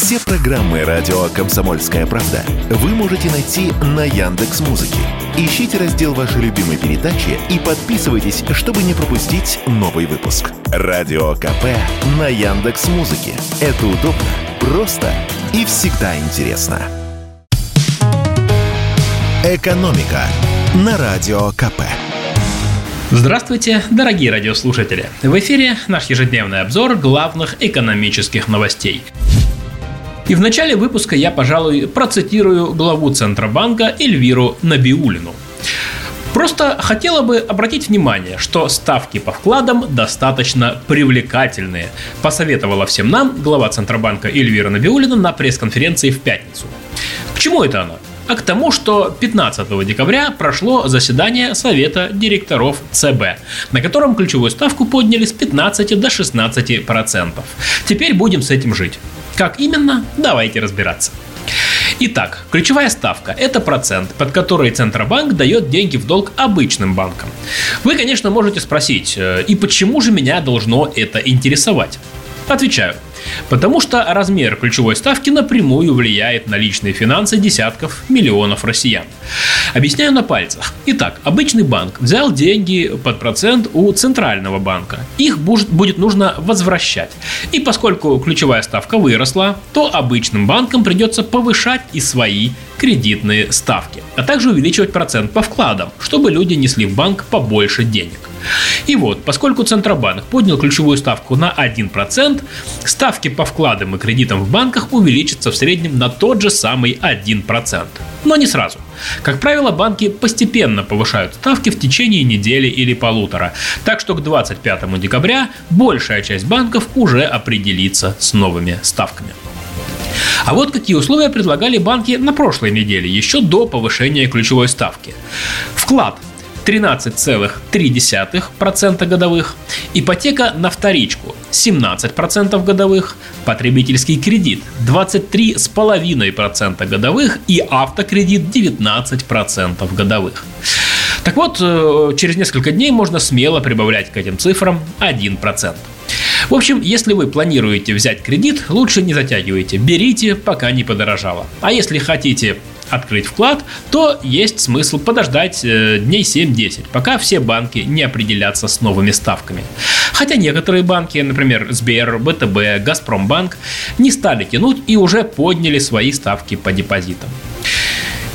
Все программы радио Комсомольская правда вы можете найти на Яндекс Музыке. Ищите раздел вашей любимой передачи и подписывайтесь, чтобы не пропустить новый выпуск. Радио КП на Яндекс Музыке. Это удобно, просто и всегда интересно. Экономика на радио КП. Здравствуйте, дорогие радиослушатели! В эфире наш ежедневный обзор главных экономических новостей. И в начале выпуска я, пожалуй, процитирую главу Центробанка Эльвиру Набиулину. Просто хотела бы обратить внимание, что ставки по вкладам достаточно привлекательные, посоветовала всем нам глава Центробанка Эльвира Набиулина на пресс-конференции в пятницу. К чему это она? а к тому, что 15 декабря прошло заседание Совета директоров ЦБ, на котором ключевую ставку подняли с 15 до 16 процентов. Теперь будем с этим жить. Как именно? Давайте разбираться. Итак, ключевая ставка – это процент, под который Центробанк дает деньги в долг обычным банкам. Вы, конечно, можете спросить, э, и почему же меня должно это интересовать? Отвечаю. Потому что размер ключевой ставки напрямую влияет на личные финансы десятков миллионов россиян. Объясняю на пальцах. Итак, обычный банк взял деньги под процент у центрального банка. Их будет нужно возвращать. И поскольку ключевая ставка выросла, то обычным банкам придется повышать и свои кредитные ставки, а также увеличивать процент по вкладам, чтобы люди несли в банк побольше денег. И вот, поскольку Центробанк поднял ключевую ставку на 1%, ставки по вкладам и кредитам в банках увеличатся в среднем на тот же самый 1%. Но не сразу. Как правило, банки постепенно повышают ставки в течение недели или полутора, так что к 25 декабря большая часть банков уже определится с новыми ставками. А вот какие условия предлагали банки на прошлой неделе, еще до повышения ключевой ставки. Вклад 13,3% годовых, ипотека на вторичку 17% годовых, потребительский кредит 23,5% годовых и автокредит 19% годовых. Так вот, э, через несколько дней можно смело прибавлять к этим цифрам 1%. В общем, если вы планируете взять кредит, лучше не затягивайте, берите, пока не подорожало. А если хотите открыть вклад, то есть смысл подождать э, дней 7-10, пока все банки не определятся с новыми ставками. Хотя некоторые банки, например, Сбер, БТБ, Газпромбанк, не стали тянуть и уже подняли свои ставки по депозитам.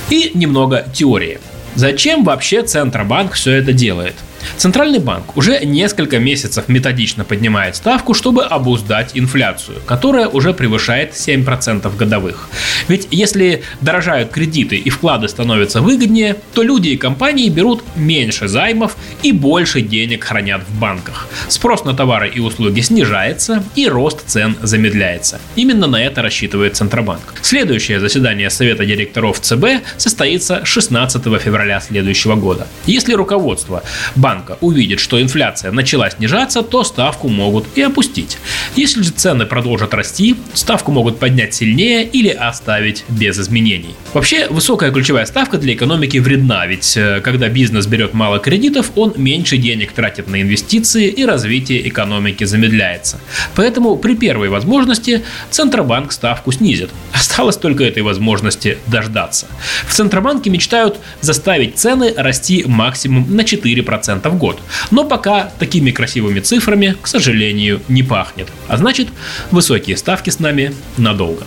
И немного теории. Зачем вообще Центробанк все это делает? Центральный банк уже несколько месяцев методично поднимает ставку, чтобы обуздать инфляцию, которая уже превышает 7% годовых. Ведь если дорожают кредиты и вклады становятся выгоднее, то люди и компании берут меньше займов и больше денег хранят в банках. Спрос на товары и услуги снижается и рост цен замедляется. Именно на это рассчитывает Центробанк. Следующее заседание Совета директоров ЦБ состоится 16 февраля следующего года. Если руководство банка банка увидит, что инфляция начала снижаться, то ставку могут и опустить. Если же цены продолжат расти, ставку могут поднять сильнее или оставить без изменений. Вообще, высокая ключевая ставка для экономики вредна, ведь э, когда бизнес берет мало кредитов, он меньше денег тратит на инвестиции и развитие экономики замедляется. Поэтому при первой возможности Центробанк ставку снизит. Осталось только этой возможности дождаться. В Центробанке мечтают заставить цены расти максимум на 4% в год. Но пока такими красивыми цифрами, к сожалению, не пахнет. А значит, высокие ставки с нами надолго.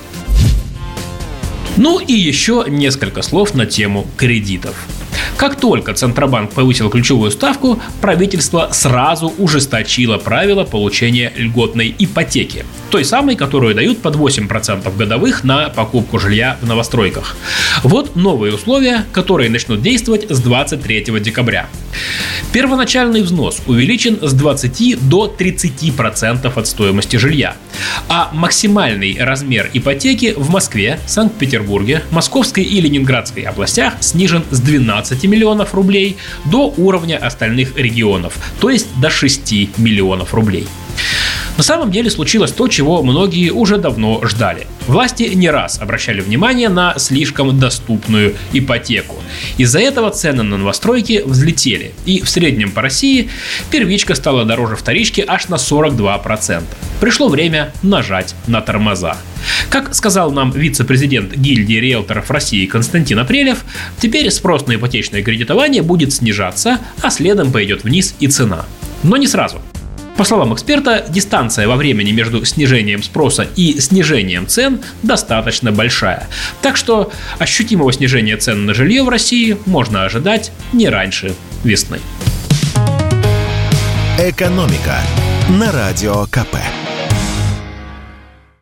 Ну и еще несколько слов на тему кредитов. Как только Центробанк повысил ключевую ставку, правительство сразу ужесточило правила получения льготной ипотеки. Той самой, которую дают под 8% годовых на покупку жилья в новостройках. Вот новые условия, которые начнут действовать с 23 декабря. Первоначальный взнос увеличен с 20 до 30% от стоимости жилья, а максимальный размер ипотеки в Москве, Санкт-Петербурге, Московской и Ленинградской областях снижен с 12 миллионов рублей до уровня остальных регионов, то есть до 6 миллионов рублей. На самом деле случилось то, чего многие уже давно ждали. Власти не раз обращали внимание на слишком доступную ипотеку. Из-за этого цены на новостройки взлетели, и в среднем по России первичка стала дороже вторички аж на 42%. Пришло время нажать на тормоза. Как сказал нам вице-президент гильдии риэлторов России Константин Апрелев, теперь спрос на ипотечное кредитование будет снижаться, а следом пойдет вниз и цена. Но не сразу. По словам эксперта, дистанция во времени между снижением спроса и снижением цен достаточно большая. Так что ощутимого снижения цен на жилье в России можно ожидать не раньше весны. Экономика на радио КП.